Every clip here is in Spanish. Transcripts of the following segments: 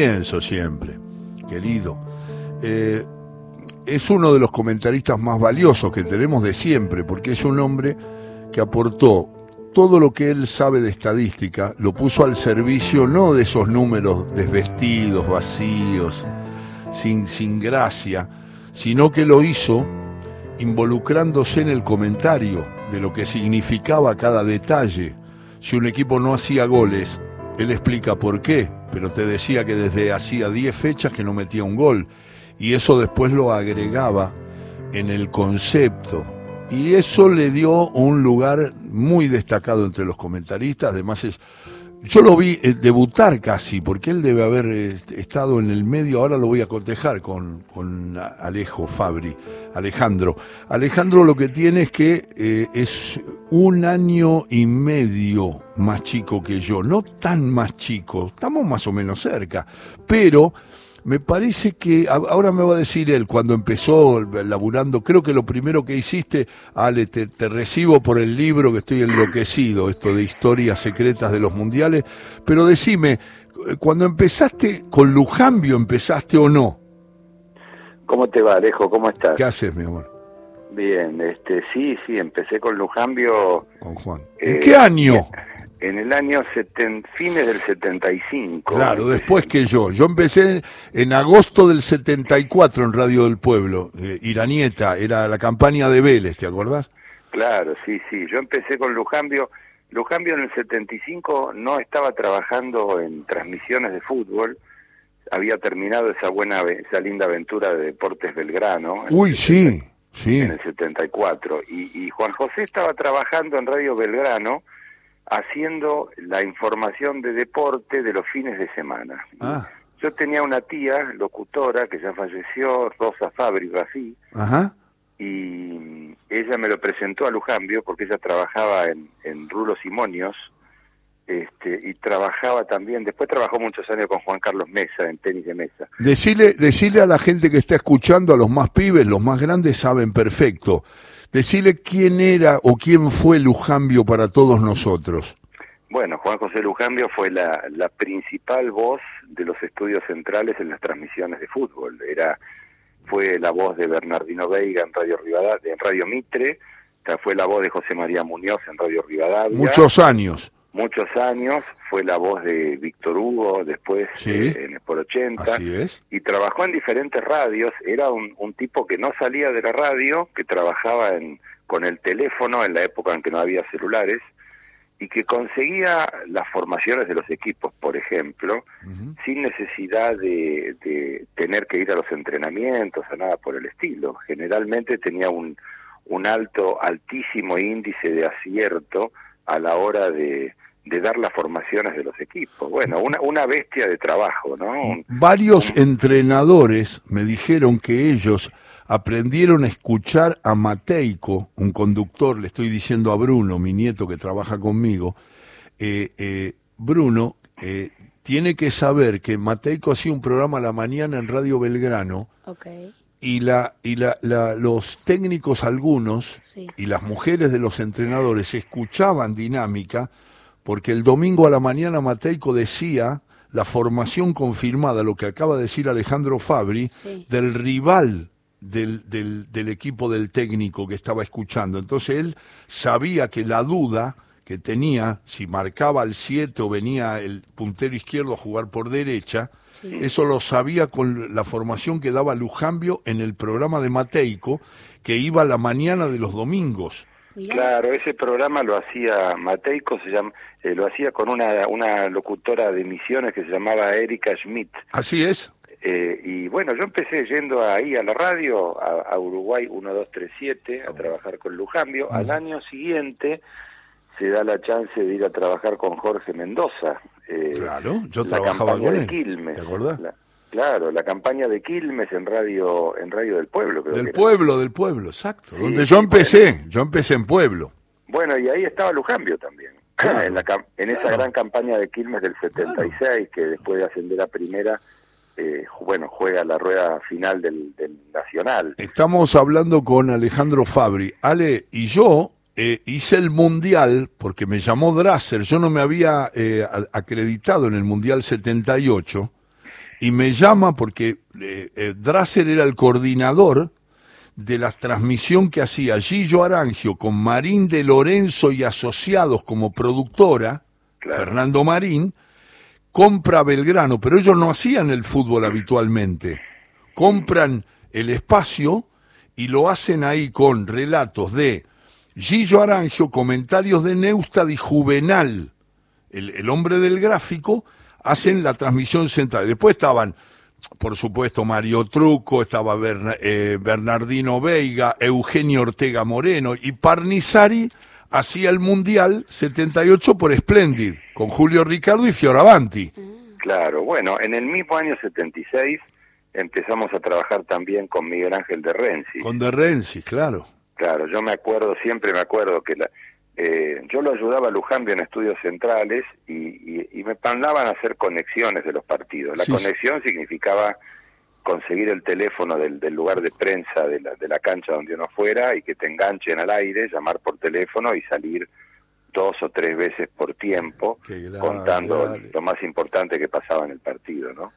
Pienso siempre, querido. Eh, es uno de los comentaristas más valiosos que tenemos de siempre, porque es un hombre que aportó todo lo que él sabe de estadística, lo puso al servicio no de esos números desvestidos, vacíos, sin, sin gracia, sino que lo hizo involucrándose en el comentario de lo que significaba cada detalle. Si un equipo no hacía goles, él explica por qué, pero te decía que desde hacía 10 fechas que no metía un gol. Y eso después lo agregaba en el concepto. Y eso le dio un lugar muy destacado entre los comentaristas. Además es yo lo vi eh, debutar casi, porque él debe haber eh, estado en el medio, ahora lo voy a cotejar con, con Alejo Fabri, Alejandro. Alejandro lo que tiene es que eh, es un año y medio más chico que yo, no tan más chico, estamos más o menos cerca, pero me parece que, ahora me va a decir él, cuando empezó laburando, creo que lo primero que hiciste, Ale, te, recibo por el libro que estoy enloquecido, esto de historias secretas de los mundiales, pero decime, cuando empezaste con Lujambio, ¿empezaste o no? ¿Cómo te va, Alejo? ¿Cómo estás? ¿Qué haces, mi amor? Bien, este, sí, sí, empecé con Lujambio. Con Juan. ¿En eh, qué año? En el año seten, fines del 75. Claro, después que yo. Yo empecé en agosto del 74 en Radio del Pueblo. Eh, Iranieta, era la campaña de Vélez, ¿te acordás? Claro, sí, sí. Yo empecé con Lujambio. Lujambio en el 75 no estaba trabajando en transmisiones de fútbol. Había terminado esa buena, esa linda aventura de Deportes Belgrano. Uy, sí, sí. En el 74. Y, y Juan José estaba trabajando en Radio Belgrano haciendo la información de deporte de los fines de semana. Ah. Yo tenía una tía locutora que ya falleció, Rosa Fabri Rafí, y ella me lo presentó a Lujambio porque ella trabajaba en, en Rulos y Monios, este, y trabajaba también, después trabajó muchos años con Juan Carlos Mesa en tenis de mesa. Decirle, decirle a la gente que está escuchando, a los más pibes, los más grandes saben perfecto. Decirle quién era o quién fue Lujambio para todos nosotros. Bueno, Juan José Lujambio fue la, la principal voz de los estudios centrales en las transmisiones de fútbol. Era fue la voz de Bernardino Veiga en Radio Rivadavia, en Radio Mitre, fue la voz de José María Muñoz en Radio Rivadavia. Muchos años. Muchos años, fue la voz de Víctor Hugo, después eh, en por 80, es. y trabajó en diferentes radios, era un, un, tipo que no salía de la radio, que trabajaba en, con el teléfono en la época en que no había celulares, y que conseguía las formaciones de los equipos, por ejemplo, sin necesidad de, de, tener que ir a los entrenamientos o nada por el estilo. Generalmente tenía un, un alto, altísimo índice de acierto a la hora de, de dar las formaciones de los equipos. Bueno, una, una bestia de trabajo, ¿no? Varios entrenadores me dijeron que ellos aprendieron a escuchar a Mateico, un conductor, le estoy diciendo a Bruno, mi nieto que trabaja conmigo, eh, eh, Bruno eh, tiene que saber que Mateico hacía un programa a la mañana en Radio Belgrano y, la, y la, los técnicos algunos y las mujeres de los entrenadores escuchaban dinámica porque el domingo a la mañana Mateico decía la formación confirmada, lo que acaba de decir Alejandro Fabri, del rival del, del, del, equipo del técnico que estaba escuchando. Entonces él sabía que la duda que tenía, si marcaba al 7 o venía el puntero izquierdo a jugar por derecha, eso lo sabía con la formación que daba Lujambio en el programa de Mateico, que iba a la mañana de los domingos. Claro, ese programa lo hacía Mateico, se llama, eh, lo hacía con una, una locutora de misiones que se llamaba Erika Schmidt. Así es. Eh, y bueno, yo empecé yendo ahí a la radio, a, Uruguay 1237, a trabajar con Lujambio. Al año siguiente se da la chance de ir a trabajar con Jorge Mendoza. Eh, claro, yo trabajaba con él. Quilmes, ¿Te acordás? claro, la campaña de Quilmes en radio, en radio del pueblo. del pueblo, del pueblo, exacto. donde yo empecé, yo empecé en pueblo. Bueno, y ahí estaba Lujambio también. en, la, en esa gran campaña de Quilmes del 76, que después de ascender a primera eh, bueno, juega la rueda final del, Nacional. Estamos hablando con Alejandro Fabri. Ale, y yo eh, hice el Mundial, porque me llamó Drasser, yo no me había eh, acreditado en el Mundial 78, y me llama porque eh, eh, Drasser era el coordinador de la transmisión que hacía Gillo Arangio con Marín de Lorenzo y asociados como productora, Fernando Marín, compra Belgrano, pero ellos no hacían el fútbol habitualmente. Compran el espacio y lo hacen ahí con relatos de Gillo Arangio, comentarios de Neustad y Juvenal, el, hombre del gráfico, hacen la transmisión central. Después estaban, por supuesto, Mario Truco, estaba eh, Bernardino Veiga, Eugenio Ortega Moreno y Parnizari hacía el Mundial 78 por Splendid, con Julio Ricardo y Fioravanti. Claro, bueno, en el mismo año 76 empezamos a trabajar también con Miguel Ángel de Renzi. Con de Renzi, claro. Claro, yo me acuerdo, siempre me acuerdo que la, eh, yo lo ayudaba a Lujambio en estudios centrales y, me mandaban a hacer conexiones de los partidos. La conexión significaba conseguir el teléfono del, lugar de prensa de la, de la cancha donde uno fuera y que te enganchen al aire, llamar por teléfono y salir dos o tres veces por tiempo contando lo más importante que pasaba en el partido, ¿no?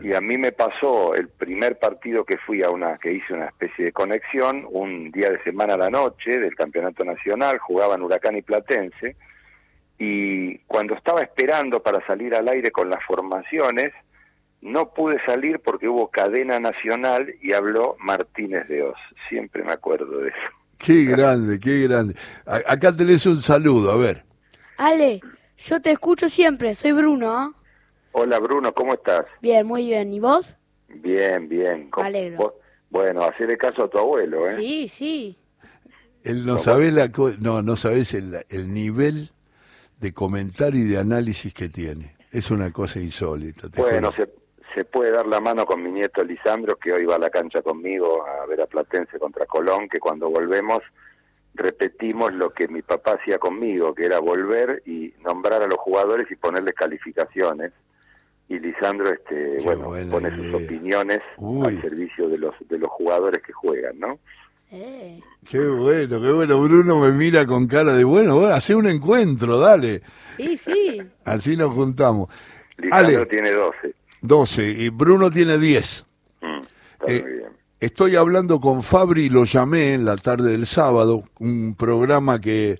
y a mí me pasó el primer partido que fui a una que hice una especie de conexión un día de semana a la noche del campeonato nacional jugaban Huracán y Platense y cuando estaba esperando para salir al aire con las formaciones no pude salir porque hubo cadena nacional y habló Martínez de Oz. Siempre me acuerdo de eso Qué grande, qué grande. acá tenés un saludo, a ver. Ale, yo te escucho siempre, soy Bruno. ¿ah? Hola Bruno, ¿cómo estás? Bien, muy bien. ¿Y vos? Bien, bien. alegro. Bueno, hacerle caso a tu abuelo, ¿eh? Sí, sí. Él no sabe la no, no sabes el, el nivel de comentario y de análisis que tiene. Es una cosa insólita. bueno, se, se puede dar la mano con mi nieto Lisandro, que hoy va a la cancha conmigo a ver a Platense contra Colón, que cuando volvemos repetimos lo que mi papá hacía conmigo, que era volver y nombrar a los jugadores y ponerles calificaciones. Y Lisandro, este, bueno, pone sus opiniones al servicio de los de los jugadores que juegan, ¿no? Eh. Qué bueno, qué bueno. Bruno me mira con cara de bueno, bueno hace un encuentro, dale. Sí, sí. Así nos juntamos. Lisandro tiene 12. 12 y Bruno tiene 10. Mm, eh, estoy hablando con Fabri, lo llamé en la tarde del sábado, un programa que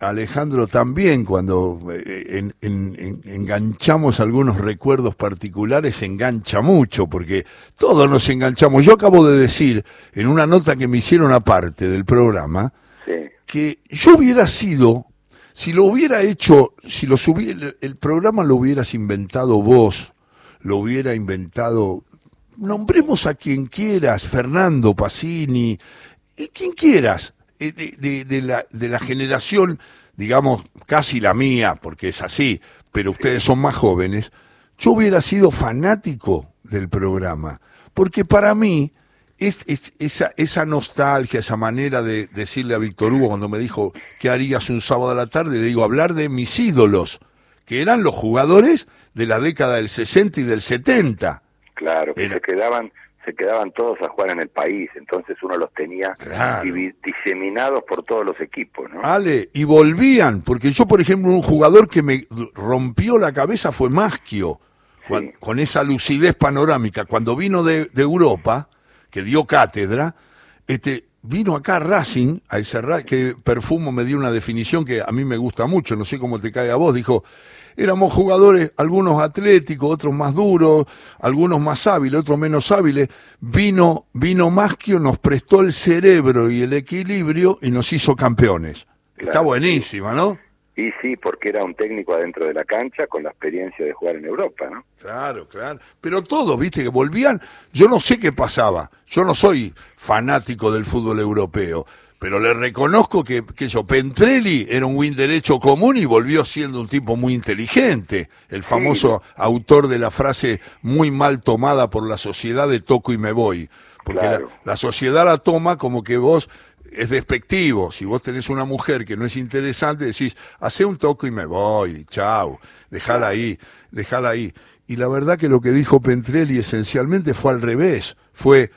Alejandro también, cuando eh, enganchamos algunos recuerdos particulares, engancha mucho, porque todos nos enganchamos. Yo acabo de decir, en una nota que me hicieron aparte del programa, que yo hubiera sido, si lo hubiera hecho, si lo el programa lo hubieras inventado vos, lo hubiera inventado, nombremos a quien quieras, Fernando Pacini, y quien quieras, eh, de, de, la, de la generación, digamos, casi la mía, porque es así, pero ustedes son más jóvenes, yo hubiera sido fanático del programa, porque para mí es, esa, esa nostalgia, esa manera de decirle a Víctor Hugo cuando me dijo qué harías un sábado a la tarde, le digo hablar de mis ídolos, que eran los jugadores de la década del 60 y del 70. Claro, que se quedaban se quedaban todos a jugar en el país, entonces uno los tenía diseminados por todos los equipos, ¿no? Ale, y volvían, porque yo, por ejemplo, un jugador que me rompió la cabeza fue Maschio, con, esa lucidez panorámica, cuando vino de, de, Europa, que dio cátedra, este, vino acá Racing, a ese que Perfumo me dio una definición que a mí me gusta mucho, no sé cómo te cae a vos, dijo, éramos jugadores, algunos atléticos, otros más duros, algunos más hábiles, otros menos hábiles. Vino, vino Maschio, nos prestó el cerebro y el equilibrio y nos hizo campeones. Está buenísima, ¿no? Y sí, porque era un técnico adentro de la cancha con la experiencia de jugar en Europa, ¿no? Claro, claro. Pero todos, viste, que volvían, yo no sé qué pasaba. Yo no soy fanático del fútbol europeo, pero le reconozco que, que yo, Pentrelli era un win derecho común y volvió siendo un tipo muy inteligente, el famoso autor de la frase muy mal tomada por la sociedad de toco y me voy, porque la, sociedad la toma como que vos es despectivo, si vos tenés una mujer que no es interesante, decís, hace un toco y me voy, chau, dejala ahí, dejala ahí. Y la verdad que lo que dijo Pentrelli esencialmente fue al revés, fue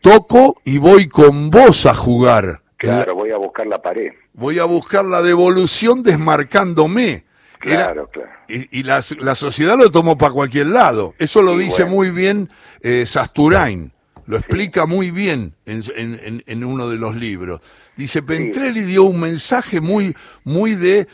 toco y voy con vos a jugar Claro, voy a buscar la pared. Voy a buscar la devolución desmarcándome. Claro, claro. Y, y la, la, sociedad lo tomó para cualquier lado. Eso lo Sí, dice bueno. muy bien eh, Sasturain. Lo explica muy bien en, en- uno de los libros. Dice, Pentrelli dio un mensaje muy, muy de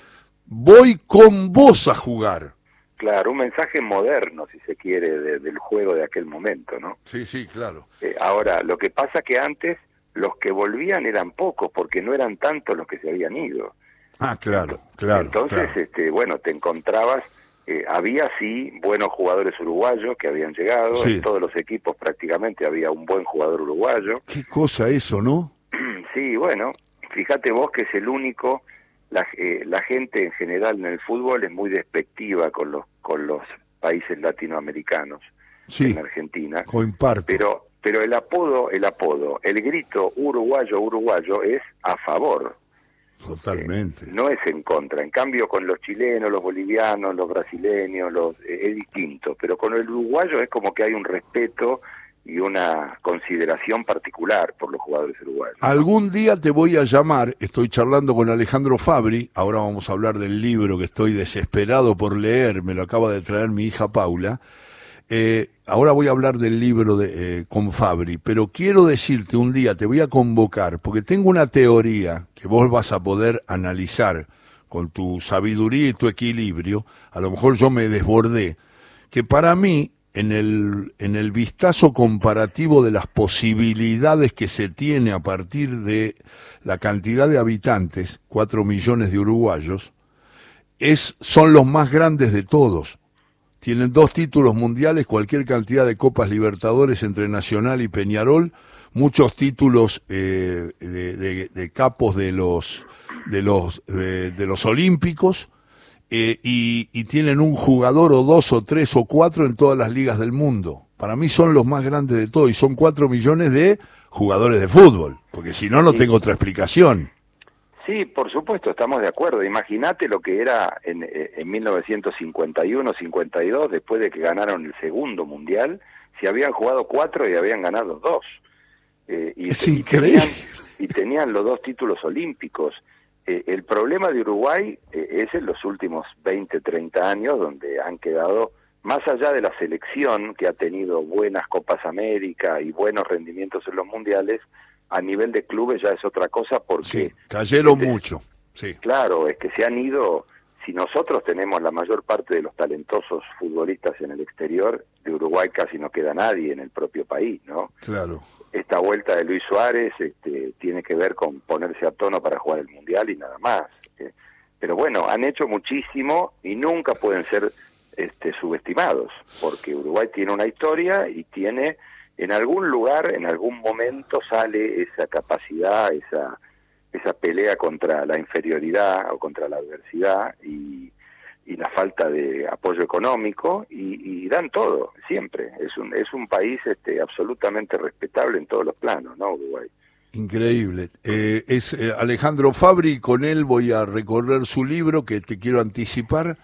voy con vos a jugar. Claro, un mensaje moderno, si se quiere, de- del juego de aquel momento, ¿no? Sí, sí, claro. Eh, ahora, lo que pasa que antes los que volvían eran pocos, porque no eran tantos los que se habían ido. Ah, claro, claro. Entonces, claro. este, bueno, te encontrabas, eh, había sí buenos jugadores uruguayos que habían llegado, Sí. en todos los equipos prácticamente había un buen jugador uruguayo. Qué cosa eso, ¿no? Sí, bueno, fíjate vos que es el único, la, eh, la gente en general en el fútbol es muy despectiva con los, con los países latinoamericanos Sí, en Argentina, comparto. pero, pero el apodo, el apodo, el grito uruguayo, uruguayo es a favor, Totalmente. no es en contra. En cambio, con los chilenos, los bolivianos, los brasileños, los, eh, es distinto. Pero con el uruguayo es como que hay un respeto y una consideración particular por los jugadores uruguayos. Algún día te voy a llamar, estoy charlando con Alejandro Fabri, ahora vamos a hablar del libro que estoy desesperado por leer, me lo acaba de traer mi hija Paula. Eh, ahora voy a hablar del libro de, eh, con Fabri, pero quiero decirte un día, te voy a convocar, porque tengo una teoría que vos vas a poder analizar con tu sabiduría y tu equilibrio, a lo mejor yo me desbordé, que para mí, en el, en el vistazo comparativo de las posibilidades que se tiene a partir de la cantidad de habitantes, cuatro millones de uruguayos, es, son los más grandes de todos. Tienen dos títulos mundiales, cualquier cantidad de Copas Libertadores entre Nacional y Peñarol, muchos títulos eh, de, de- de capos de los, de los, eh, de los Olímpicos, eh, y, y tienen un jugador o dos o tres o cuatro en todas las ligas del mundo. Para mí son los más grandes de todo y son cuatro millones de jugadores de fútbol, porque si no, no tengo otra explicación. Sí, por supuesto, estamos de acuerdo. Imagínate lo que era en, eh, en 1951-52, después de que ganaron el segundo mundial, si habían jugado cuatro y habían ganado dos. Eh, y, Es y tenían, y tenían los dos títulos olímpicos. Eh, el problema de Uruguay eh, es en los últimos 20, 30 años, donde han quedado, más allá de la selección, que ha tenido buenas Copas América y buenos rendimientos en los mundiales, a nivel de clubes ya es otra cosa porque... Sí, cayeron este, mucho. Sí, Claro, es que se han ido, si nosotros tenemos la mayor parte de los talentosos futbolistas en el exterior, de Uruguay casi no queda nadie en el propio país, ¿no? claro. Esta vuelta de Luis Suárez este, tiene que ver con ponerse a tono para jugar el Mundial y nada más. eh. Pero bueno, han hecho muchísimo y nunca pueden ser este, subestimados, porque Uruguay tiene una historia y tiene, en algún lugar, en algún momento sale esa capacidad, esa esa pelea contra la inferioridad o contra la adversidad y, y la falta de apoyo económico y, dan todo siempre. Es un es un país este absolutamente respetable en todos los planos no Uruguay Increíble. Eh, es eh, Alejandro Fabri, con él voy a recorrer su libro que te quiero anticipar,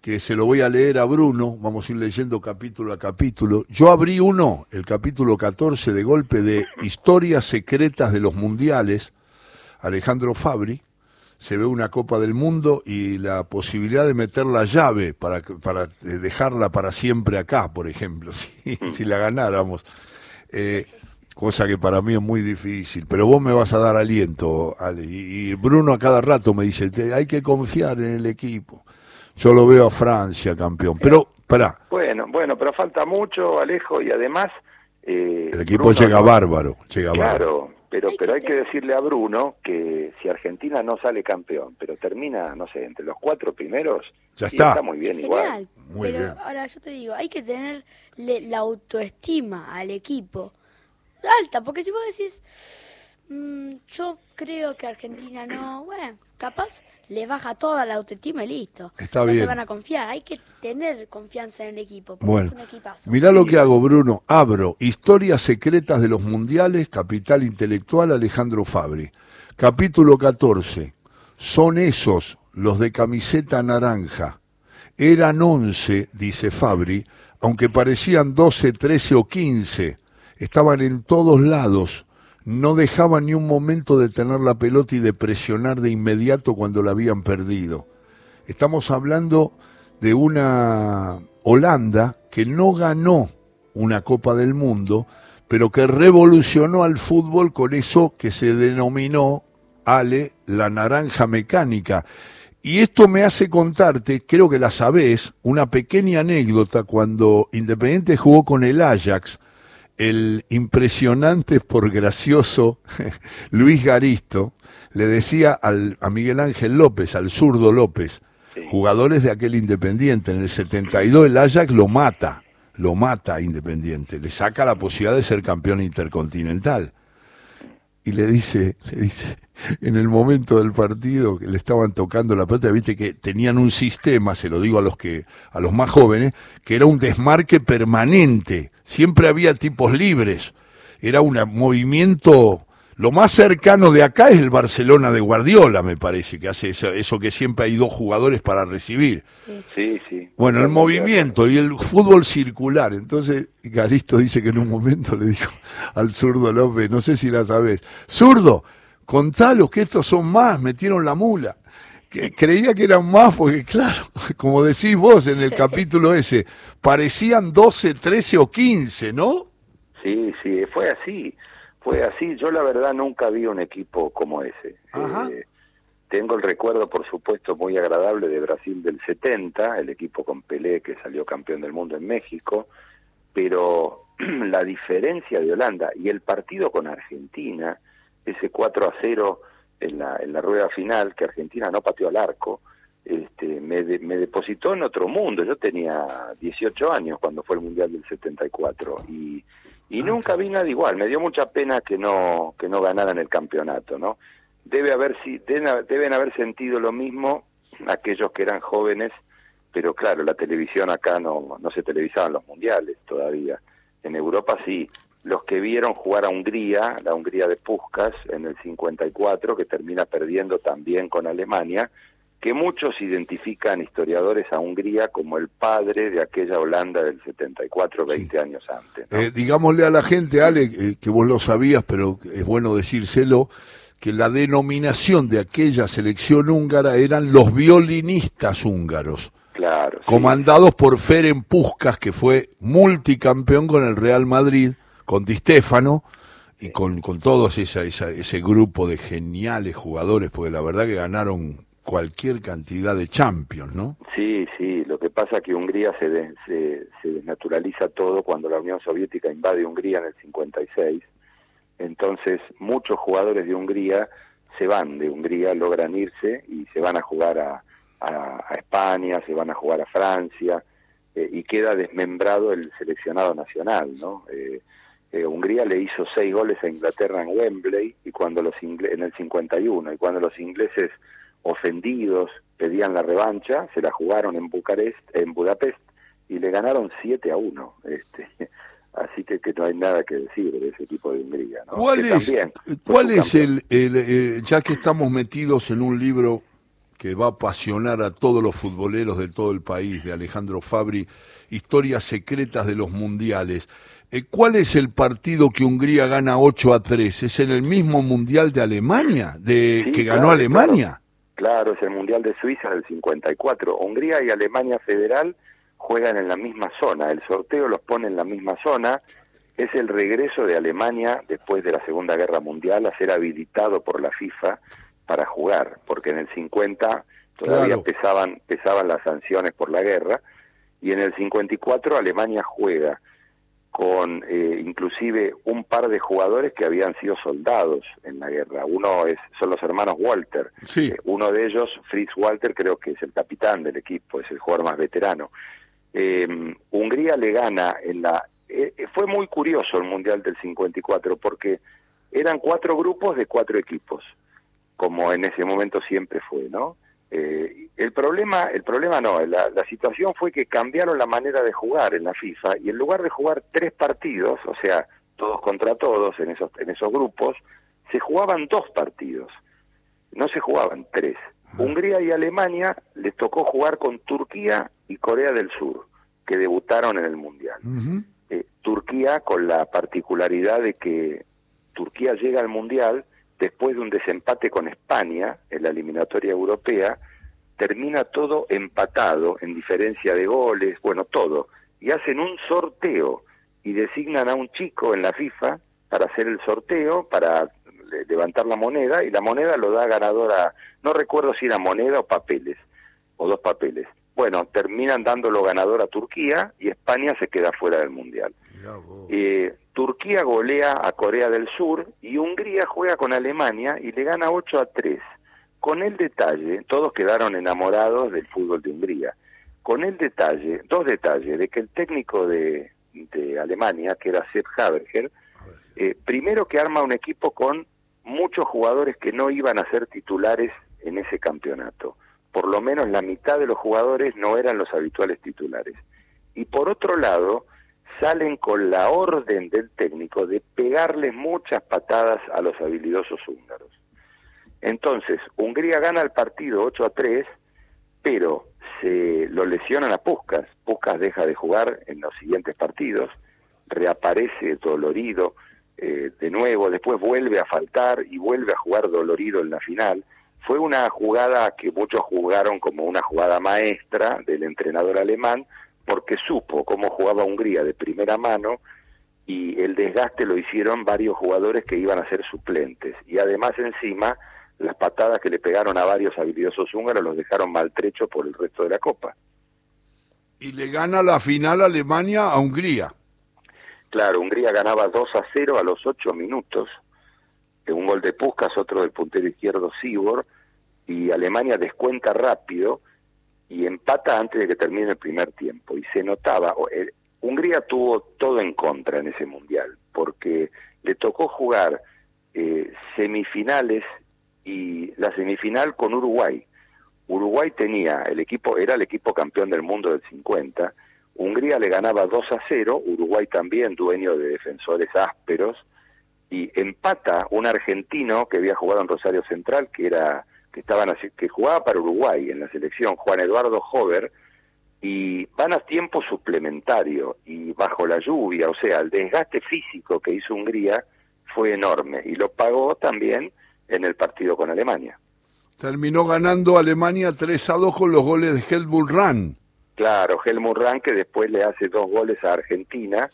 que se lo voy a leer a Bruno, vamos a ir leyendo capítulo a capítulo. Yo abrí uno, el capítulo 14 de golpe de Historias secretas de los mundiales, Alejandro Fabri, se ve una Copa del Mundo y la posibilidad de meter la llave para, para eh, dejarla para siempre acá, por ejemplo, si, si la ganáramos. Eh, cosa que para mí es muy difícil, pero vos me vas a dar aliento, Ale. Y, Bruno a cada rato me dice, "Te- hay que confiar en el equipo. Yo lo veo a Francia campeón, pero, pará, bueno bueno pero falta mucho Alejo y además eh, el equipo Bruno llega no- bárbaro, llega bárbaro. claro pero Hay pero que hay que decirle a Bruno que si Argentina no sale campeón pero termina no sé entre los cuatro primeros Ya y está. muy bien igual. Muy Pero bien. ahora yo te digo, hay que tener la autoestima al equipo alta, porque si vos decís, "Mm, yo creo que Argentina no, bueno, capaz le baja toda la autoestima y listo. Está no bien. se van a confiar, hay que tener confianza en el equipo, Bueno, mirá lo que hago, Bruno. Abro Historias secretas de los mundiales, Capital Intelectual, Alejandro Fabri. Capítulo 14. Son esos, los de camiseta naranja. Eran 11, dice Fabri, aunque parecían 12, 13 o 15. Estaban en todos lados. No dejaban ni un momento de tener la pelota y de presionar de inmediato cuando la habían perdido. Estamos hablando de una Holanda que no ganó una Copa del Mundo, pero que revolucionó al fútbol con eso que se denominó, Ale, la naranja mecánica. Y esto me hace contarte, creo que la sabés, una pequeña anécdota cuando Independiente jugó con el Ajax, el impresionante por gracioso Luis Garisto le decía al, a Miguel Ángel López, al zurdo López, jugadores de aquel Independiente, en el 72 el Ajax lo mata, lo mata a Independiente, le saca la posibilidad de ser campeón intercontinental. Y le dice, le dice, en el momento del partido que le estaban tocando la pelota, viste que tenían un sistema, se lo digo a los que, a los más jóvenes, que era un desmarque permanente. Siempre había tipos libres. Era un movimiento lo más cercano de acá es el Barcelona de Guardiola, me parece, que hace eso, que siempre hay dos jugadores para recibir. Sí, sí. Bueno, el movimiento y el fútbol circular. Entonces, Galisto dice que en un momento le dijo al zurdo López, no sé si la sabes, zurdo, contalos que estos son más, metieron la mula. Que creía que eran más porque, claro, como decís vos en el capítulo ese, parecían 12, 13 o 15, ¿no? Sí, sí, fue así fue así. Yo la verdad nunca vi un equipo como ese. Eh, tengo el recuerdo, por supuesto, muy agradable de Brasil del 70, el equipo con Pelé que salió campeón del mundo en México, pero la diferencia de Holanda y el partido con Argentina, ese 4 a 0 en la, en la rueda final, que Argentina no pateó al arco, este, me, me depositó en otro mundo. Yo tenía 18 años cuando fue el Mundial del 74 y y nunca vi nada igual. Me dio mucha pena que no que no ganaran el campeonato, ¿no? Debe haber si deben, haber sentido lo mismo aquellos que eran jóvenes, pero claro, la televisión acá no no se televisaban los mundiales todavía. En Europa sí. Los que vieron jugar a Hungría, la Hungría de Puskas en el 54 que termina perdiendo también con Alemania, que muchos identifican historiadores a Hungría como el padre de aquella Holanda del 74, 20 años antes. Eh, digámosle a la gente, Ale, eh, que vos lo sabías, pero es bueno decírselo, que la denominación de aquella selección húngara eran los violinistas húngaros. Claro. Comandados por Ferenc Puskas, que fue multicampeón con el Real Madrid, con Di Stefano, y con, con todos esa, ese grupo de geniales jugadores, porque la verdad que ganaron cualquier cantidad de champions, ¿no? Sí, sí, lo que pasa es que Hungría se, se, desnaturaliza todo cuando la Unión Soviética invade Hungría en el 56, entonces muchos jugadores de Hungría se van de Hungría, logran irse y se van a jugar a, a, España, se van a jugar a Francia, eh, y queda desmembrado el seleccionado nacional, ¿no? Eh, eh, Hungría le hizo seis goles a Inglaterra en Wembley y cuando los en el 51 y cuando los ingleses ofendidos, pedían la revancha, se la jugaron en Bucarest, en Budapest y le ganaron 7 a 1. Este, así que, que no hay nada que decir de ese tipo de Hungría. ¿Cuál es, ¿cuál es el, eh, ya que estamos metidos en un libro que va a apasionar a todos los futboleros de todo el país, de Alejandro Fabri, Historias secretas de los mundiales. Eh, ¿Cuál es el partido que Hungría gana 8 a 3? ¿Es en el mismo mundial de Alemania, de que ganó Alemania? Claro, es el Mundial de Suiza del 54. Hungría y Alemania Federal juegan en la misma zona. El sorteo los pone en la misma zona. Es el regreso de Alemania después de la Segunda Guerra Mundial a ser habilitado por la FIFA para jugar, porque en el 50 todavía pesaban, pesaban las sanciones por la guerra y en el 54 Alemania juega con eh, inclusive un par de jugadores que habían sido soldados en la guerra. Uno es son los hermanos Walter. Sí. Eh, uno de ellos, Fritz Walter, creo que es el capitán del equipo, es el jugador más veterano. Eh, Hungría le gana en la... fue muy curioso el Mundial del 54 porque eran cuatro grupos de cuatro equipos, como en ese momento siempre fue, ¿no? Eh, el problema, el problema no, la, situación fue que cambiaron la manera de jugar en la FIFA y en lugar de jugar tres partidos, o sea, todos contra todos en esos, en esos grupos, se jugaban dos partidos, no se jugaban tres. Hungría y Alemania les tocó jugar con Turquía y Corea del Sur, que debutaron en el Mundial. Eh, Turquía con la particularidad de que Turquía llega al Mundial después de un desempate con España en la eliminatoria europea, termina todo empatado en diferencia de goles, bueno, todo. Y hacen un sorteo y designan a un chico en la FIFA para hacer el sorteo, para levantar la moneda, y la moneda lo da ganadora, no recuerdo si era moneda o papeles, o dos papeles. Bueno, terminan dándolo ganador a Turquía y España se queda fuera del Mundial. Eh, Turquía golea a Corea del Sur y Hungría juega con Alemania y le gana 8 a 3 con el detalle, todos quedaron enamorados del fútbol de Hungría, con el detalle, dos detalles, de que el técnico de, Alemania, que era Sepp Haberger, eh, primero que arma un equipo con muchos jugadores que no iban a ser titulares en ese campeonato. Por lo menos la mitad de los jugadores no eran los habituales titulares. Y por otro lado, salen con la orden del técnico de pegarles muchas patadas a los habilidosos húngaros. Entonces, Hungría gana el partido 8 a 3, pero se lo lesionan a Puskas. Puskas deja de jugar en los siguientes partidos, reaparece dolorido eh, de nuevo, después vuelve a faltar y vuelve a jugar dolorido en la final. Fue una jugada que muchos jugaron como una jugada maestra del entrenador alemán, porque supo cómo jugaba Hungría de primera mano y el desgaste lo hicieron varios jugadores que iban a ser suplentes. Y además encima las patadas que le pegaron a varios habilidosos húngaros los dejaron maltrechos por el resto de la Copa. Y le gana la final Alemania a Hungría. Claro, Hungría ganaba 2 a 0 a los 8 minutos, un gol de Puskas, otro del puntero izquierdo Sibor, y Alemania descuenta rápido y empata antes de que termine el primer tiempo. Y se notaba, eh, Hungría tuvo todo en contra en ese mundial, porque le tocó jugar eh, semifinales y la semifinal con Uruguay. Uruguay tenía el equipo, era el equipo campeón del mundo del 50. Hungría le ganaba 2 a 0, Uruguay también dueño de defensores ásperos y empata un argentino que había jugado en Rosario Central, que era que estaban que jugaba para Uruguay en la selección, Juan Eduardo Hover, y van a tiempo suplementario y bajo la lluvia, o sea, el desgaste físico que hizo Hungría fue enorme y lo pagó también en el partido con Alemania. Terminó ganando Alemania 3 a 2 con los goles de Helmut Rahn. Claro, Helmut Rahn que después le hace dos goles a Argentina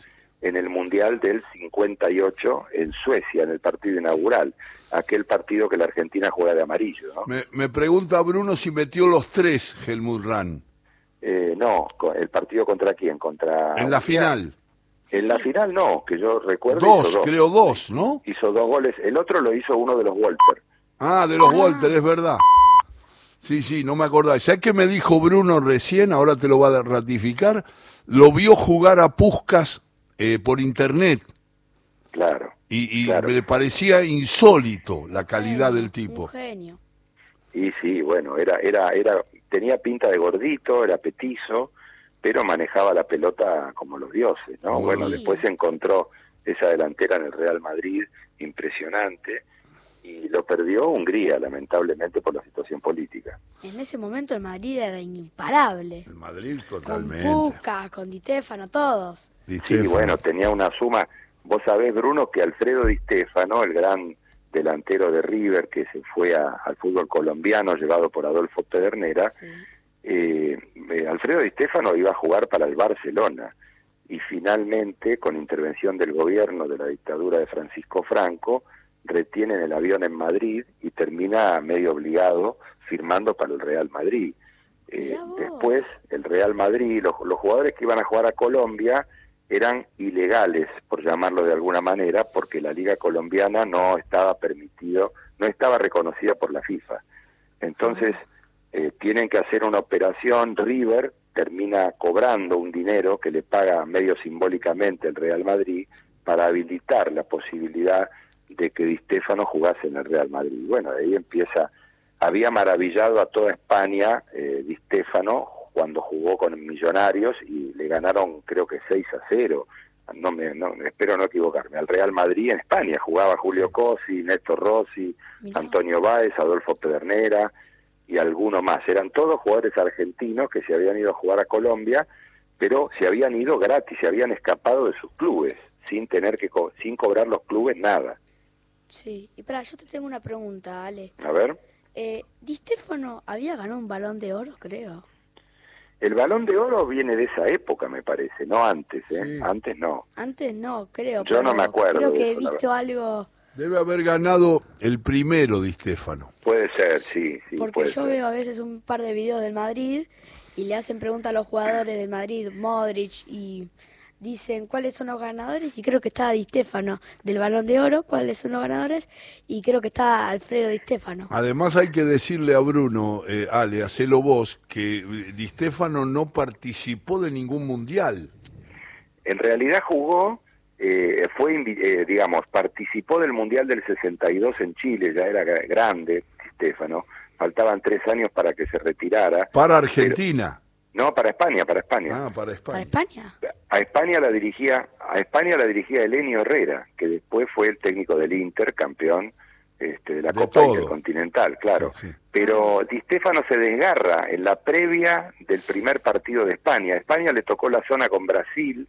en el Mundial del 58 en Suecia, en el partido inaugural, aquel partido que la Argentina juega de amarillo. ¿no? Me, pregunta Bruno si metió los tres Helmut Rahn. Eh, no, el partido contra quién, contra... En la final. En la final no, que yo recuerdo. Dos, creo dos, ¿no? Hizo dos goles. El otro lo hizo uno de los Walter. Ah, de los Walter, es verdad. Sí, sí, no me acordaba. Ya que me dijo Bruno recién, ahora te lo va a ratificar, lo vio jugar a Puscas eh, por internet. Claro. Y, y me parecía insólito la calidad del tipo. Un genio. Y sí, bueno, era, era, era, tenía pinta de gordito, era petizo, pero manejaba la pelota como los dioses, ¿no? Bueno, después se encontró esa delantera en el Real Madrid impresionante y lo perdió Hungría, lamentablemente, por la situación política. En ese momento el Madrid era imparable. El Madrid totalmente. Con Puca, con Di Stefano, todos. Sí, bueno, tenía una suma. Vos sabés, Bruno, que Alfredo Di Stefano, el gran delantero de River que se fue al fútbol colombiano llevado por Adolfo Pedernera, eh, eh, Alfredo Di Stefano iba a jugar para el Barcelona y finalmente, con intervención del gobierno de la dictadura de Francisco Franco, retienen el avión en Madrid y termina medio obligado firmando para el Real Madrid. Eh, después, el Real Madrid, los, los jugadores que iban a jugar a Colombia eran ilegales, por llamarlo de alguna manera, porque la liga colombiana no estaba permitido, no estaba reconocida por la FIFA. Entonces, eh, tienen que hacer una operación, River termina cobrando un dinero que le paga medio simbólicamente el Real Madrid para habilitar la posibilidad de que Di Stefano jugase en el Real Madrid. Bueno, de ahí empieza, había maravillado a toda España eh, Di Stefano cuando jugó con Millonarios y le ganaron creo que 6 a 0. No me, no, espero no equivocarme, al Real Madrid en España jugaba Julio Cosi, Néstor Rossi, Antonio Báez, Adolfo Pedernera, y alguno más. Eran todos jugadores argentinos que se habían ido a jugar a Colombia, pero se habían ido gratis, se habían escapado de sus clubes, sin tener que sin cobrar los clubes nada. Sí, y para yo te tengo una pregunta, Ale. A ver. Eh, Di Stefano había ganado un balón de oro, creo. El balón de oro viene de esa época, me parece, no antes, ¿eh? Antes no. Antes no, creo. Yo no me acuerdo. Creo que he visto algo. Debe haber ganado el primero Di Stefano. Puede ser, sí. sí Porque yo veo a veces un par de videos del Madrid y le hacen preguntas a los jugadores del Madrid, Modric y dicen cuáles son los ganadores y creo que está Di Stefano del Balón de Oro, cuáles son los ganadores y creo que está Alfredo Di Stefano. Además hay que decirle a Bruno, eh, Ale, hacelo vos, que eh, Di Stefano no participó de ningún mundial. En realidad jugó, eh, fue, eh, digamos, participó del mundial del 62 en Chile, ya era grande Di Stefano, faltaban tres años para que se retirara. Para Argentina. No, para España, para España. Ah, para España. ¿Para España? A España la dirigía, a España la dirigía Elenio Herrera, que después fue el técnico del Inter, campeón este, de la Copa Intercontinental, claro. Pero Di Stefano se desgarra en la previa del primer partido de España. A España le tocó la zona con Brasil,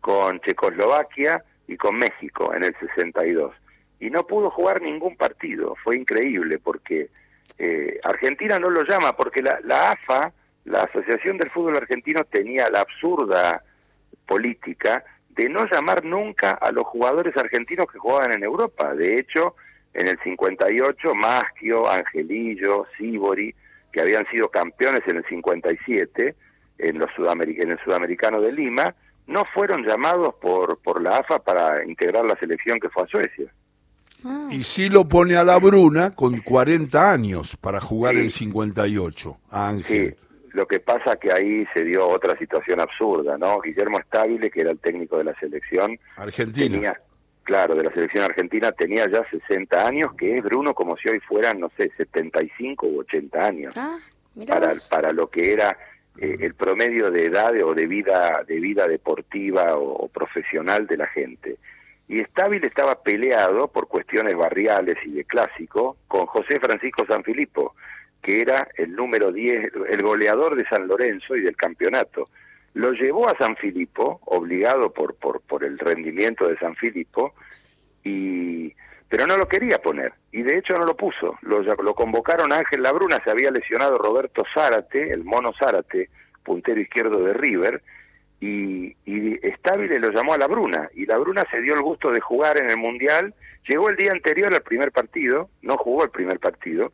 con Checoslovaquia y con México en el 62. Y no pudo jugar ningún partido. Fue increíble porque eh, Argentina no lo llama, porque la, la AFA la Asociación del Fútbol Argentino tenía la absurda política de no llamar nunca a los jugadores argentinos que jugaban en Europa. De hecho, en el 58, Maschio, Angelillo, Sibori, que habían sido campeones en el 57 en, los en el Sudamericano de Lima, no fueron llamados por, por la AFA para integrar la selección que fue a Suecia. Ah. Y sí lo pone a la Bruna con 40 años para jugar en el 58, a Ángel. Lo que pasa que ahí se dio otra situación absurda, ¿no? Guillermo Stabile, que era el técnico de la selección argentina, tenía, claro, de la selección argentina, tenía ya 60 años, que es Bruno como si hoy fueran, no sé, 75 u 80 años. Ah, para, para lo que era eh, el promedio de edad o de vida, de vida deportiva o, profesional de la gente. Y Stabile estaba peleado por cuestiones barriales y de clásico con José Francisco Sanfilippo, que era el número 10, el goleador de San Lorenzo y del campeonato. Lo llevó a San Filipo, obligado por, por, por el rendimiento de San Filipo, y, pero no lo quería poner, y de hecho no lo puso. Lo, convocaron a Ángel Labruna, se había lesionado Roberto Zárate, el mono Zárate, puntero izquierdo de River, y, y lo llamó a Labruna, y Labruna se dio el gusto de jugar en el Mundial, llegó el día anterior al primer partido, no jugó el primer partido,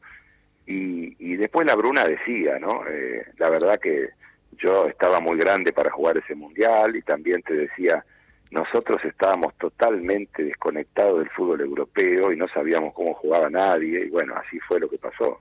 y, después la Bruna decía, ¿no? Eh, la verdad que yo estaba muy grande para jugar ese mundial y también te decía, nosotros estábamos totalmente desconectados del fútbol europeo y no sabíamos cómo jugaba nadie y bueno, así fue lo que pasó.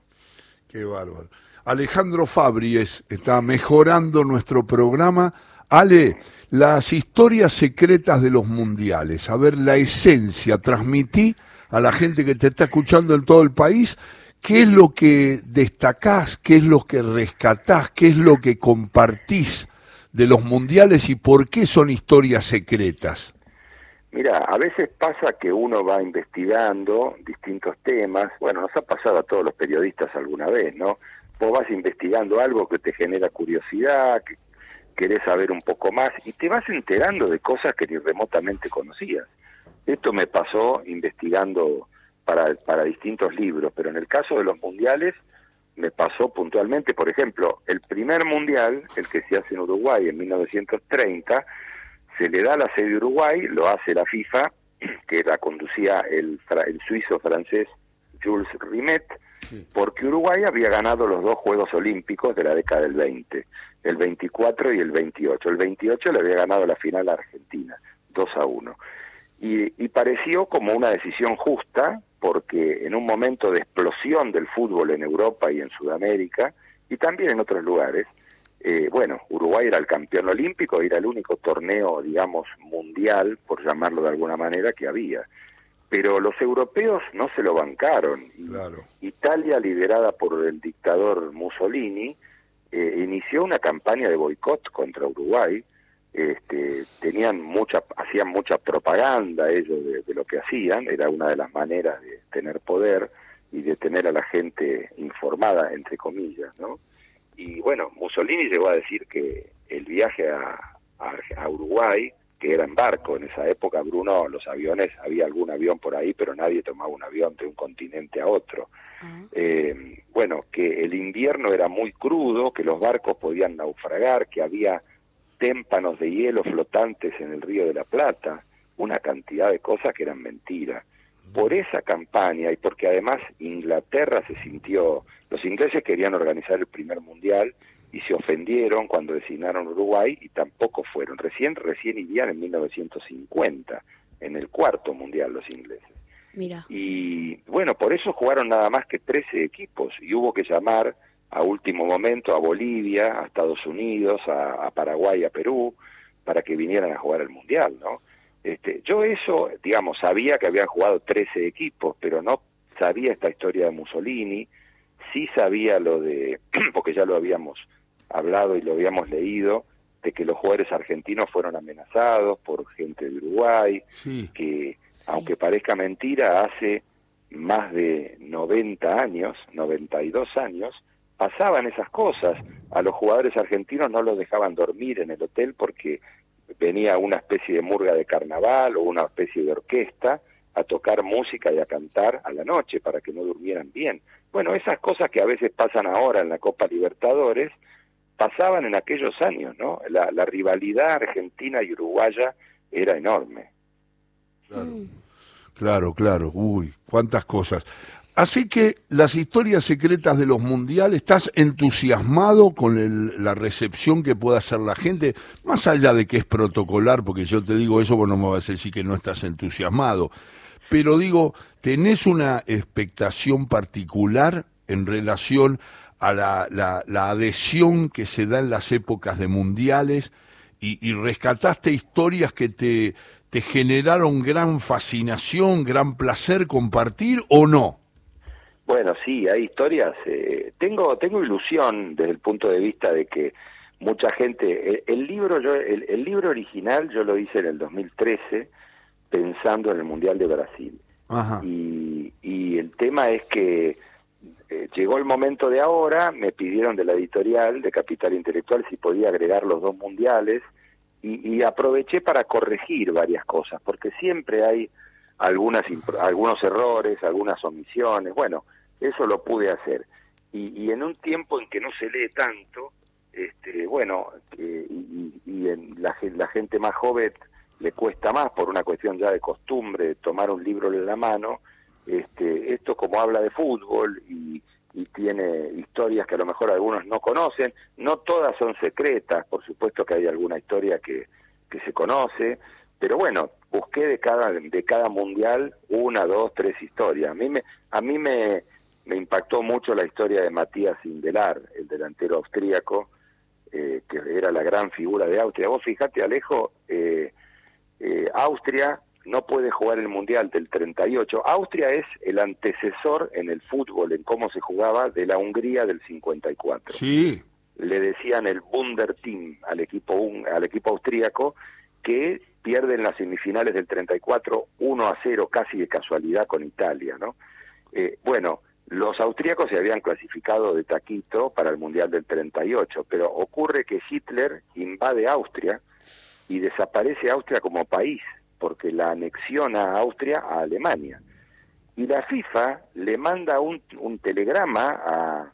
Qué bárbaro. Alejandro Fabries está mejorando nuestro programa. Ale, las historias secretas de los mundiales, a ver la esencia, transmití a la gente que te está escuchando en todo el país ¿Qué es lo que destacás? ¿Qué es lo que rescatás? ¿Qué es lo que compartís de los mundiales y por qué son historias secretas? Mira, a veces pasa que uno va investigando distintos temas, bueno, nos ha pasado a todos los periodistas alguna vez, ¿no? Vos vas investigando algo que te genera curiosidad, que querés saber un poco más y te vas enterando de cosas que ni remotamente conocías. Esto me pasó investigando para, para distintos libros, pero en el caso de los mundiales me pasó puntualmente, por ejemplo, el primer mundial, el que se hace en Uruguay en 1930, se le da la sede Uruguay, lo hace la FIFA, que la conducía el, el suizo francés Jules Rimet, porque Uruguay había ganado los dos Juegos Olímpicos de la década del 20, el 24 y el 28. El 28 le había ganado la final a Argentina, 2 a 1. Y, y pareció como una decisión justa, porque en un momento de explosión del fútbol en Europa y en Sudamérica, y también en otros lugares, eh, bueno, Uruguay era el campeón olímpico, era el único torneo, digamos, mundial, por llamarlo de alguna manera, que había. Pero los europeos no se lo bancaron. Italia, liderada por el dictador Mussolini, eh, inició una campaña de boicot contra Uruguay, este, tenían mucha, hacían mucha propaganda ellos de, lo que hacían, era una de las maneras de tener poder y de tener a la gente informada, entre comillas, ¿no? Y bueno, Mussolini llegó a decir que el viaje a, a, Uruguay, que era en barco. En esa época, Bruno, los aviones, había algún avión por ahí, pero nadie tomaba un avión de un continente a otro. Ah. Eh, bueno, que el invierno era muy crudo, que los barcos podían naufragar, que había témpanos de hielo flotantes en el río de la Plata, una cantidad de cosas que eran mentiras. Por esa campaña y porque además Inglaterra se sintió, los ingleses querían organizar el primer mundial y se ofendieron cuando designaron Uruguay y tampoco fueron. Recién, recién irían en 1950, en el cuarto mundial los ingleses. Mira. Y bueno, por eso jugaron nada más que 13 equipos y hubo que llamar a último momento a Bolivia, a Estados Unidos, a, a Paraguay, a Perú, para que vinieran a jugar el mundial, ¿no? Este, yo eso, digamos, sabía que habían jugado 13 equipos, pero no sabía esta historia de Mussolini, sí sabía lo de, porque ya lo habíamos hablado y lo habíamos leído, de que los jugadores argentinos fueron amenazados por gente de Uruguay, que aunque parezca mentira, hace más de 90 años, 92 años, pasaban esas cosas. A los jugadores argentinos no los dejaban dormir en el hotel porque venía una especie de murga de carnaval o una especie de orquesta a tocar música y a cantar a la noche para que no durmieran bien. Bueno, esas cosas que a veces pasan ahora en la Copa Libertadores, pasaban en aquellos años, ¿no? La, rivalidad argentina y uruguaya era enorme. Claro, claro, claro. Uy, cuántas cosas. Así que las historias secretas de los mundiales, ¿estás entusiasmado con la recepción que pueda hacer la gente? Más allá de que es protocolar, porque yo te digo eso, vos no me vas a decir que no estás entusiasmado. Pero digo, ¿tenés una expectación particular en relación a la, adhesión que se da en las épocas de mundiales y, rescataste historias que te generaron gran fascinación, gran placer compartir o no? Bueno, sí, hay historias. Eh, tengo tengo ilusión desde el punto de vista de que mucha gente. El, libro yo el, libro original yo lo hice en el 2013 pensando en el mundial de Brasil. Y, y el tema es que eh, llegó el momento de ahora. Me pidieron de la editorial de Capital Intelectual si podía agregar los dos mundiales y, y aproveché para corregir varias cosas porque siempre hay algunas algunos errores, algunas omisiones. Bueno, eso lo pude hacer. Y, en un tiempo en que no se lee tanto, este, bueno, y, en la, la, gente más joven le cuesta más por una cuestión ya de costumbre tomar un libro en la mano, este, esto como habla de fútbol y, y tiene historias que a lo mejor algunos no conocen, no todas son secretas, por supuesto que hay alguna historia que, que se conoce, pero bueno, busqué de cada de cada mundial una, dos, tres historias. A mí me a mí me, me impactó mucho la historia de Matías Indelar, el delantero austríaco, eh, que era la gran figura de Austria. Vos fijate, Alejo, eh, eh, Austria no puede jugar el Mundial del 38. Austria es el antecesor en el fútbol, en cómo se jugaba, de la Hungría del 54. Sí. Le decían el Wunder Team al equipo, al equipo austríaco, que pierde en las semifinales del 34 1 a 0, casi de casualidad con Italia, ¿no? bueno, los austríacos se habían clasificado de taquito para el Mundial del 38, pero ocurre que Hitler invade Austria y desaparece Austria como país, porque la anexiona a Austria a Alemania. Y la FIFA le manda un, telegrama a,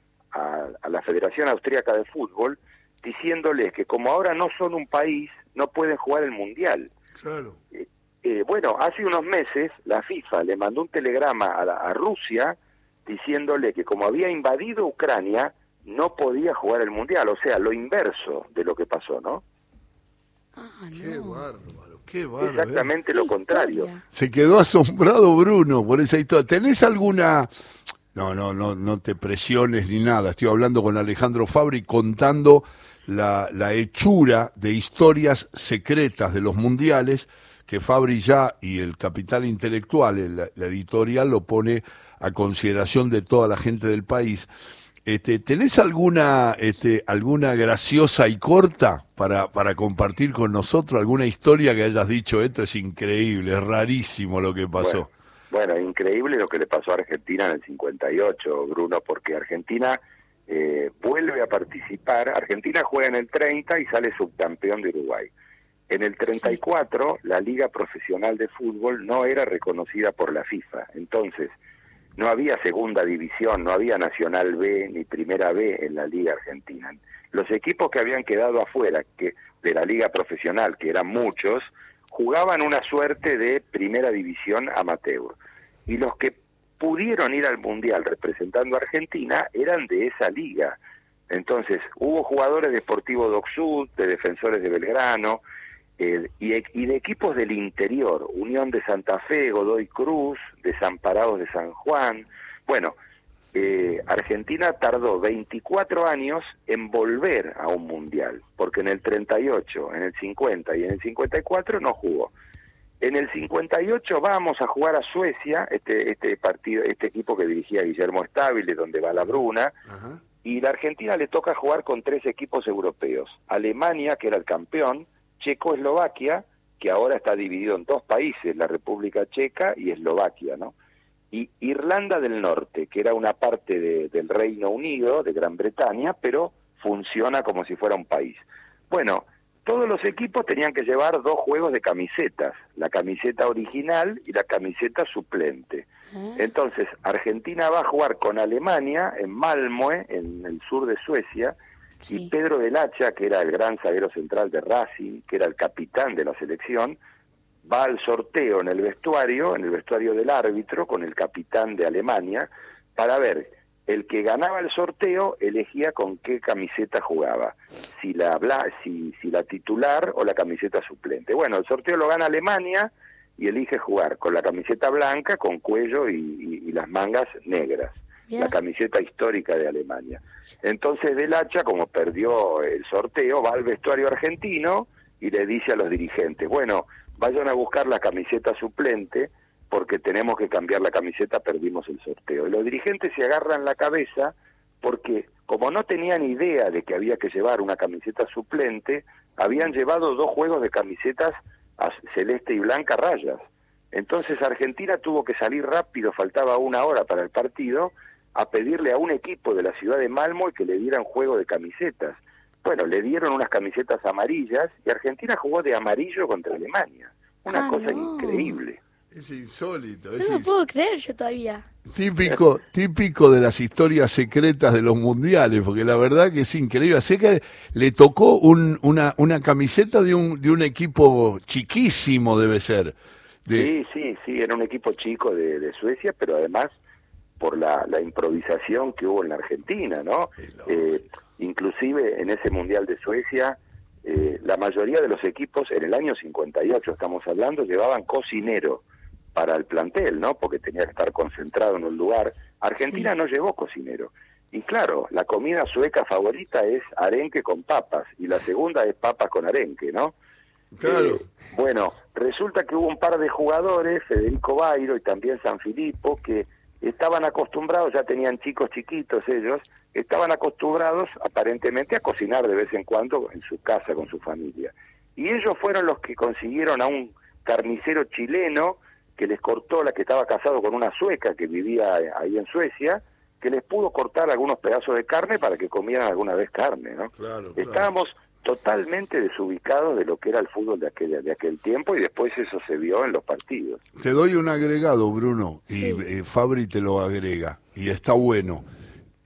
la Federación Austríaca de Fútbol diciéndoles que como ahora no son un país, no pueden jugar el Mundial. Claro. Eh, eh, bueno, hace unos meses la FIFA le mandó un telegrama a, a Rusia diciéndole que como había invadido Ucrania, no podía jugar el Mundial, o sea, lo inverso de lo que pasó, ¿no? Ah, qué bárbaro, qué bárbaro. ¿eh? Exactamente lo contrario. Se quedó asombrado Bruno por esa historia. ¿Tenés alguna... No, no, no, no te presiones ni nada. Estoy hablando con Alejandro Fabri contando la, la hechura de historias secretas de los mundiales que Fabri ya y el capital intelectual, la editorial, lo pone a consideración de toda la gente del país. Este, ¿Tenés alguna, este, alguna graciosa y corta para, para compartir con nosotros? ¿Alguna historia que hayas dicho, esto es increíble, es rarísimo lo que pasó? Bueno, increíble lo que le pasó a Argentina en el 58, Bruno, porque Argentina eh, vuelve a participar, Argentina juega en el 30 y sale subcampeón de Uruguay. En el 34, la Liga Profesional de Fútbol no era reconocida por la FIFA. Entonces, no había segunda división, no había Nacional B ni Primera B en la Liga Argentina. Los equipos que habían quedado afuera que, de la Liga Profesional, que eran muchos, jugaban una suerte de Primera División amateur. Y los que pudieron ir al Mundial representando a Argentina eran de esa liga. Entonces, hubo jugadores de Sportivo Doc Sud, de Defensores de Belgrano, eh, y, y, de equipos del interior, Unión de Santa Fe, Godoy Cruz, Desamparados de San Juan. Bueno, eh, Argentina tardó 24 años en volver a un mundial, porque en el 38, en el 50 y en el 54 no jugó. En el 58 vamos a jugar a Suecia, este, este partido, este equipo que dirigía Guillermo Stabile, donde va la Bruna, y la Argentina le toca jugar con tres equipos europeos. Alemania, que era el campeón, Checoslovaquia, que ahora está dividido en dos países, la República Checa y Eslovaquia, ¿no? Y Irlanda del Norte, que era una parte del Reino Unido, de Gran Bretaña, pero funciona como si fuera un país. Bueno, todos los equipos tenían que llevar dos juegos de camisetas, la camiseta original y la camiseta suplente. Ah. Entonces, Argentina va a jugar con Alemania en Malmö, en el sur de Suecia, y Pedro del Hacha, que era el gran zaguero central de Racing, que era el capitán de la selección, va al sorteo en el vestuario, en el vestuario del árbitro, con el capitán de Alemania, para ver, el que ganaba el sorteo elegía con qué camiseta jugaba, si la, si, si la titular o la camiseta suplente. Bueno, el sorteo lo gana Alemania y elige jugar con la camiseta blanca, con cuello y las mangas negras la camiseta histórica de Alemania. Entonces Del Hacha, como perdió el sorteo, va al vestuario argentino y le dice a los dirigentes, bueno, vayan a buscar la camiseta suplente porque tenemos que cambiar la camiseta, perdimos el sorteo. Y los dirigentes se agarran la cabeza porque como no tenían idea de que había que llevar una camiseta suplente, habían llevado dos juegos de camisetas celeste y blanca rayas. Entonces Argentina tuvo que salir rápido, faltaba una hora para el partido, a pedirle a un equipo de la ciudad de Malmo que le dieran juego de camisetas. Bueno, le dieron unas camisetas amarillas y Argentina jugó de amarillo contra Alemania. Una ah, cosa increíble. Es insólito. no lo puedo creer yo todavía. Típico, típico de las historias secretas de los mundiales, porque la verdad que es increíble. Sé que le tocó un, una, una camiseta de un, de un equipo chiquísimo, debe ser. Sí, sí, sí, era un equipo chico de, de Suecia, pero además por la, improvisación que hubo en la Argentina, ¿no? Eh, inclusive en ese Mundial de Suecia, eh, la mayoría de los equipos, en el año 58 estamos hablando, llevaban cocinero para el plantel, ¿no? Porque tenía que estar concentrado en un lugar. Argentina no llevó cocinero. Y claro, la comida sueca favorita es arenque con papas y la segunda es papas con arenque, ¿no? Claro. Eh, bueno, resulta que hubo un par de jugadores, Federico Bairo y también San Filipo, que estaban acostumbrados, ya tenían chicos chiquitos ellos, estaban acostumbrados aparentemente a cocinar de vez en cuando en su casa con su familia. Y ellos fueron los que consiguieron a un carnicero chileno que les cortó, la que estaba casado con una sueca que vivía ahí en Suecia, que les pudo cortar algunos pedazos de carne para que comieran alguna vez carne, ¿no? Estábamos totalmente desubicado de lo que era el fútbol de aquel, de aquel tiempo y después eso se vio en los partidos. Te doy un agregado, Bruno, y eh, Fabri te lo agrega, y está bueno.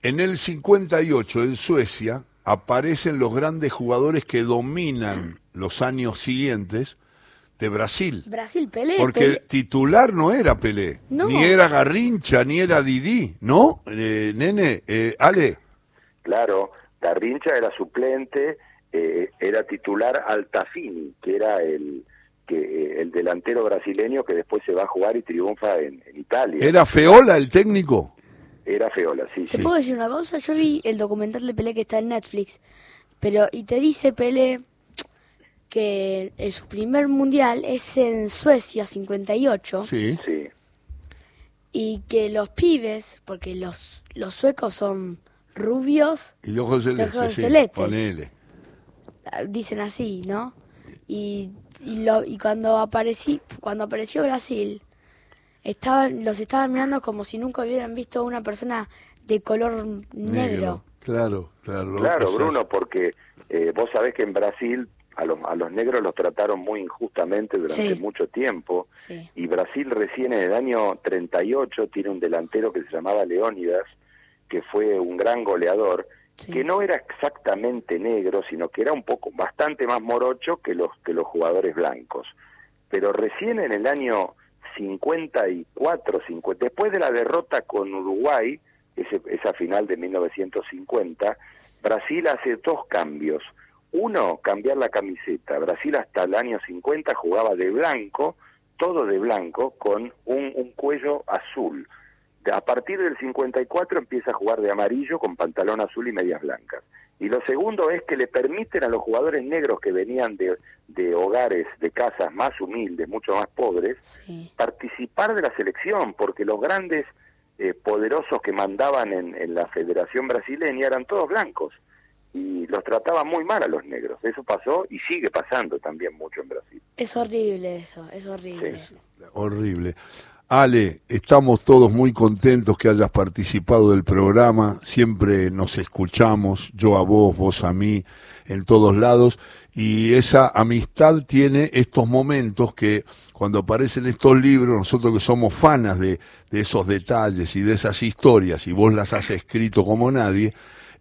En el 58, en Suecia, aparecen los grandes jugadores que dominan los años siguientes de Brasil. Brasil, Pelé. Porque el titular no era Pelé, ni era Garrincha, ni era Didi, ¿no? Eh, nene, eh, Ale. Claro, Garrincha era suplente, eh, era titular Altafini, que era el que eh, el delantero brasileño que después se va a jugar y triunfa en, Italia. ¿Era Feola el técnico? Era Feola, sí. ¿Te puedo decir una cosa? Yo vi el documental de Pelé que está en Netflix, pero y te dice Pelé que en su primer mundial es en Suecia 58. Sí. Sí. Y que los pibes, porque los, los suecos son rubios y ojos celestes, ponele dicen así, ¿no? Y, y, lo, y cuando, aparecí, cuando apareció Brasil, estaban, los estaban mirando como si nunca hubieran visto a una persona de color negro. Claro, claro. Claro, Bruno, porque eh, vos sabés que en Brasil a los, a los negros los trataron muy injustamente durante Sí. mucho tiempo Sí. y Brasil recién en el año 38 tiene un delantero que se llamaba Leónidas, que fue un gran goleador, Que no era exactamente negro, sino que era un poco bastante más morocho que los que los jugadores blancos. Pero recién en el año 54, 50, después de la derrota con Uruguay, ese- esa final de 1950, Brasil hace dos cambios. Uno, cambiar la camiseta. Brasil hasta el año 50 jugaba de blanco, todo de blanco, con un cuello azul. A partir del 54 empieza a jugar de amarillo con pantalón azul y medias blancas. Y lo segundo es que le permiten a los jugadores negros que venían de, de hogares, de casas más humildes, mucho más pobres, Sí. participar de la selección, porque los grandes eh, poderosos que mandaban en, en la Federación Brasileña eran todos blancos y los trataban muy mal a los negros. Eso pasó y sigue pasando también mucho en Brasil. Es horrible eso, es horrible. Sí. Horrible. Ale, estamos todos muy contentos que hayas participado del programa, siempre nos escuchamos, yo a vos, vos a mí, en todos lados, y esa amistad tiene estos momentos que cuando aparecen estos libros, nosotros que somos fanas de, de esos detalles y de esas historias, y vos las has escrito como nadie,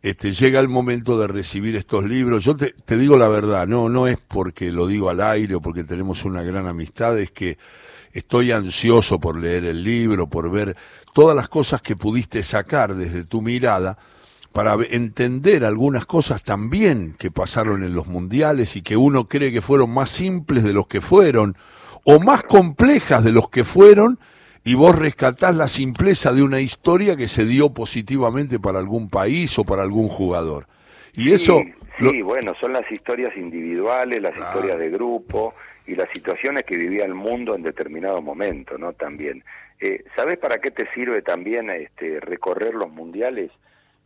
este, llega el momento de recibir estos libros. Yo te, te digo la verdad, no, no es porque lo digo al aire o porque tenemos una gran amistad, es que estoy ansioso por leer el libro, por ver todas las cosas que pudiste sacar desde tu mirada para entender algunas cosas también que pasaron en los mundiales y que uno cree que fueron más simples de los que fueron o más complejas de los que fueron y vos rescatás la simpleza de una historia que se dio positivamente para algún país o para algún jugador. Y eso Sí, lo- bueno, son las historias individuales, las historias de grupo y las situaciones que vivía el mundo en determinado momento, ¿no? También. Eh, ¿Sabes para qué te sirve también este, recorrer los mundiales?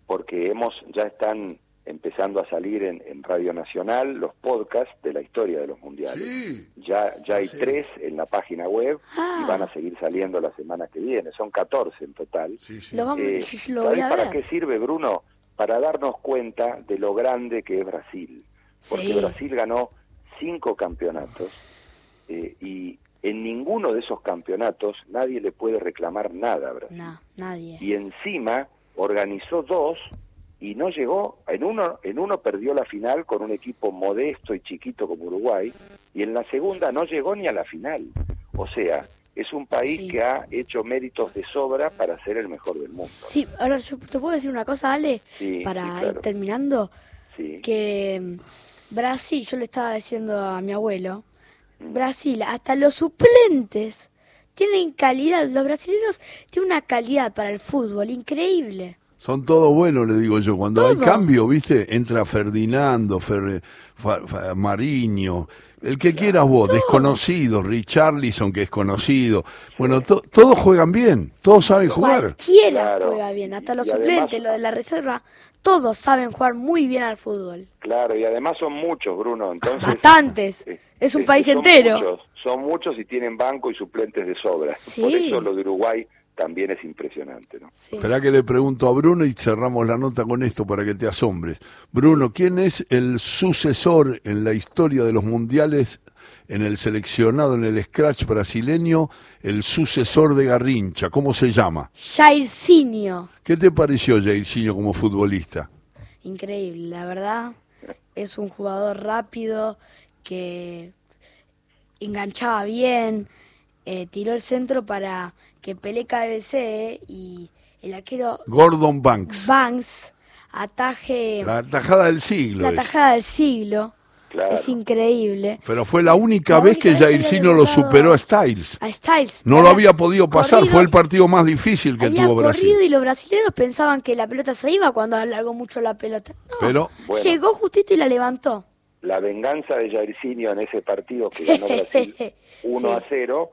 Porque hemos, ya están empezando a salir en, en Radio Nacional los podcasts de la historia de los mundiales. Sí. Ya, ya hay Sí. tres en la página web Ah. y van a seguir saliendo la semana que viene. Son 14 en total. Sí, sí. Lo vamos, Eh, yo lo ¿sabés voy a para ver. qué sirve, Bruno? Para darnos cuenta de lo grande que es Brasil. Porque Sí. Brasil ganó cinco campeonatos eh, y en ninguno de esos campeonatos nadie le puede reclamar nada a Brasil. No, nadie. Y encima organizó dos y no llegó, en uno, en uno perdió la final con un equipo modesto y chiquito como Uruguay, y en la segunda no llegó ni a la final. O sea, es un país Sí. que ha hecho méritos de sobra para ser el mejor del mundo. Sí, ahora yo te puedo decir una cosa, Ale, Sí, para sí, claro. ir terminando, que mm, Brasil, yo le estaba diciendo a mi abuelo, Brasil, hasta los suplentes tienen calidad, los brasileños tienen una calidad para el fútbol increíble. Son todos buenos, le digo yo. Cuando hay cambio, ¿viste? Entra Ferdinando, Fer- Fa- Fa- Mariño, el que quieras vos, desconocido, Richarlison, que es conocido. Bueno, to- todos juegan bien, todos saben jugar. Cualquiera Claro. juega bien, hasta los Y además- suplentes, los de la reserva, todos saben jugar muy bien al fútbol. Claro, y además son muchos, Bruno. Entonces, Bastantes. Es un país son entero. Muchos, son muchos y tienen banco y suplentes de sobra. Sí. Por eso lo de Uruguay también es impresionante, ¿no? Sí. Esperá que le pregunto a Bruno y cerramos la nota con esto para que te asombres. Bruno, ¿quién es el sucesor en la historia de los mundiales en el seleccionado, en el scratch brasileño, el sucesor de Garrincha? ¿Cómo se llama? Jairzinho. ¿Qué te pareció Jairzinho como futbolista? Increíble, la verdad. Es un jugador rápido que enganchaba bien, eh, tiró el centro para que Pelé KBC y el arquero Gordon Banks. Banks ataje La tajada del siglo. la es. tajada del siglo. Claro. Es increíble. Pero fue la única La vez única que Jairzinho lo superó a Styles. A Styles. No lo Había podido pasar, corrido- fue el partido más difícil que había tuvo Brasil. y los brasileños pensaban que la pelota se iba cuando alargó mucho la pelota. No, Pero Bueno. llegó justito y la levantó. La venganza de Jairzinho en ese partido que ganó Brasil 1 a Sí. 0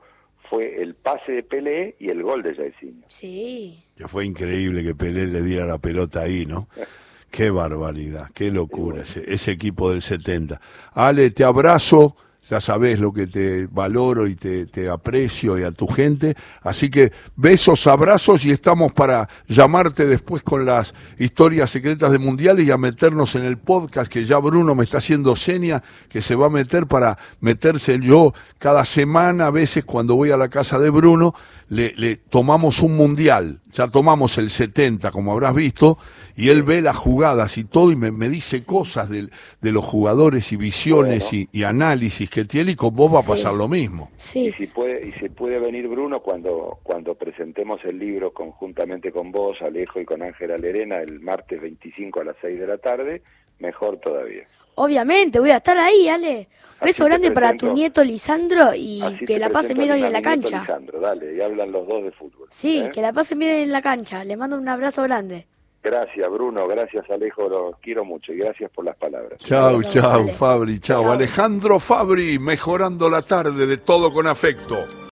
fue el pase de Pelé y el gol de Jairzinho. Sí. que fue increíble que Pelé le diera la pelota ahí, ¿no? Qué barbaridad, qué locura ese, ese equipo del 70. Ale, te abrazo, ya sabés lo que te valoro y te, te, aprecio y a tu gente. Así que besos, abrazos y estamos para llamarte después con las historias secretas de mundiales y a meternos en el podcast que ya Bruno me está haciendo seña que se va a meter para meterse yo cada semana, a veces cuando voy a la casa de Bruno, le, le tomamos un mundial. Ya tomamos el 70, como habrás visto, y él ve las jugadas y todo y me, me dice cosas de, de, los jugadores y visiones Bueno. y, y análisis que tiene y con vos va a Sí. pasar lo mismo. Sí, Y si puede, y si puede venir Bruno cuando, cuando presentemos el libro conjuntamente con vos, Alejo y con Ángela Lerena el martes 25 a las 6 de la tarde, mejor todavía. Obviamente, voy a estar ahí, Ale. Beso grande para tu nieto Lisandro y que la pasen bien hoy en la cancha. Lisandro, dale, y hablan los dos de fútbol. Sí, ¿eh? que la pasen bien en la cancha. Le mando un abrazo grande. Gracias, Bruno, gracias, Alejo, los quiero mucho y gracias por las palabras. Chau, chau. Fabri, chau. Chau. Alejandro Fabri, mejorando la tarde de todo con afecto.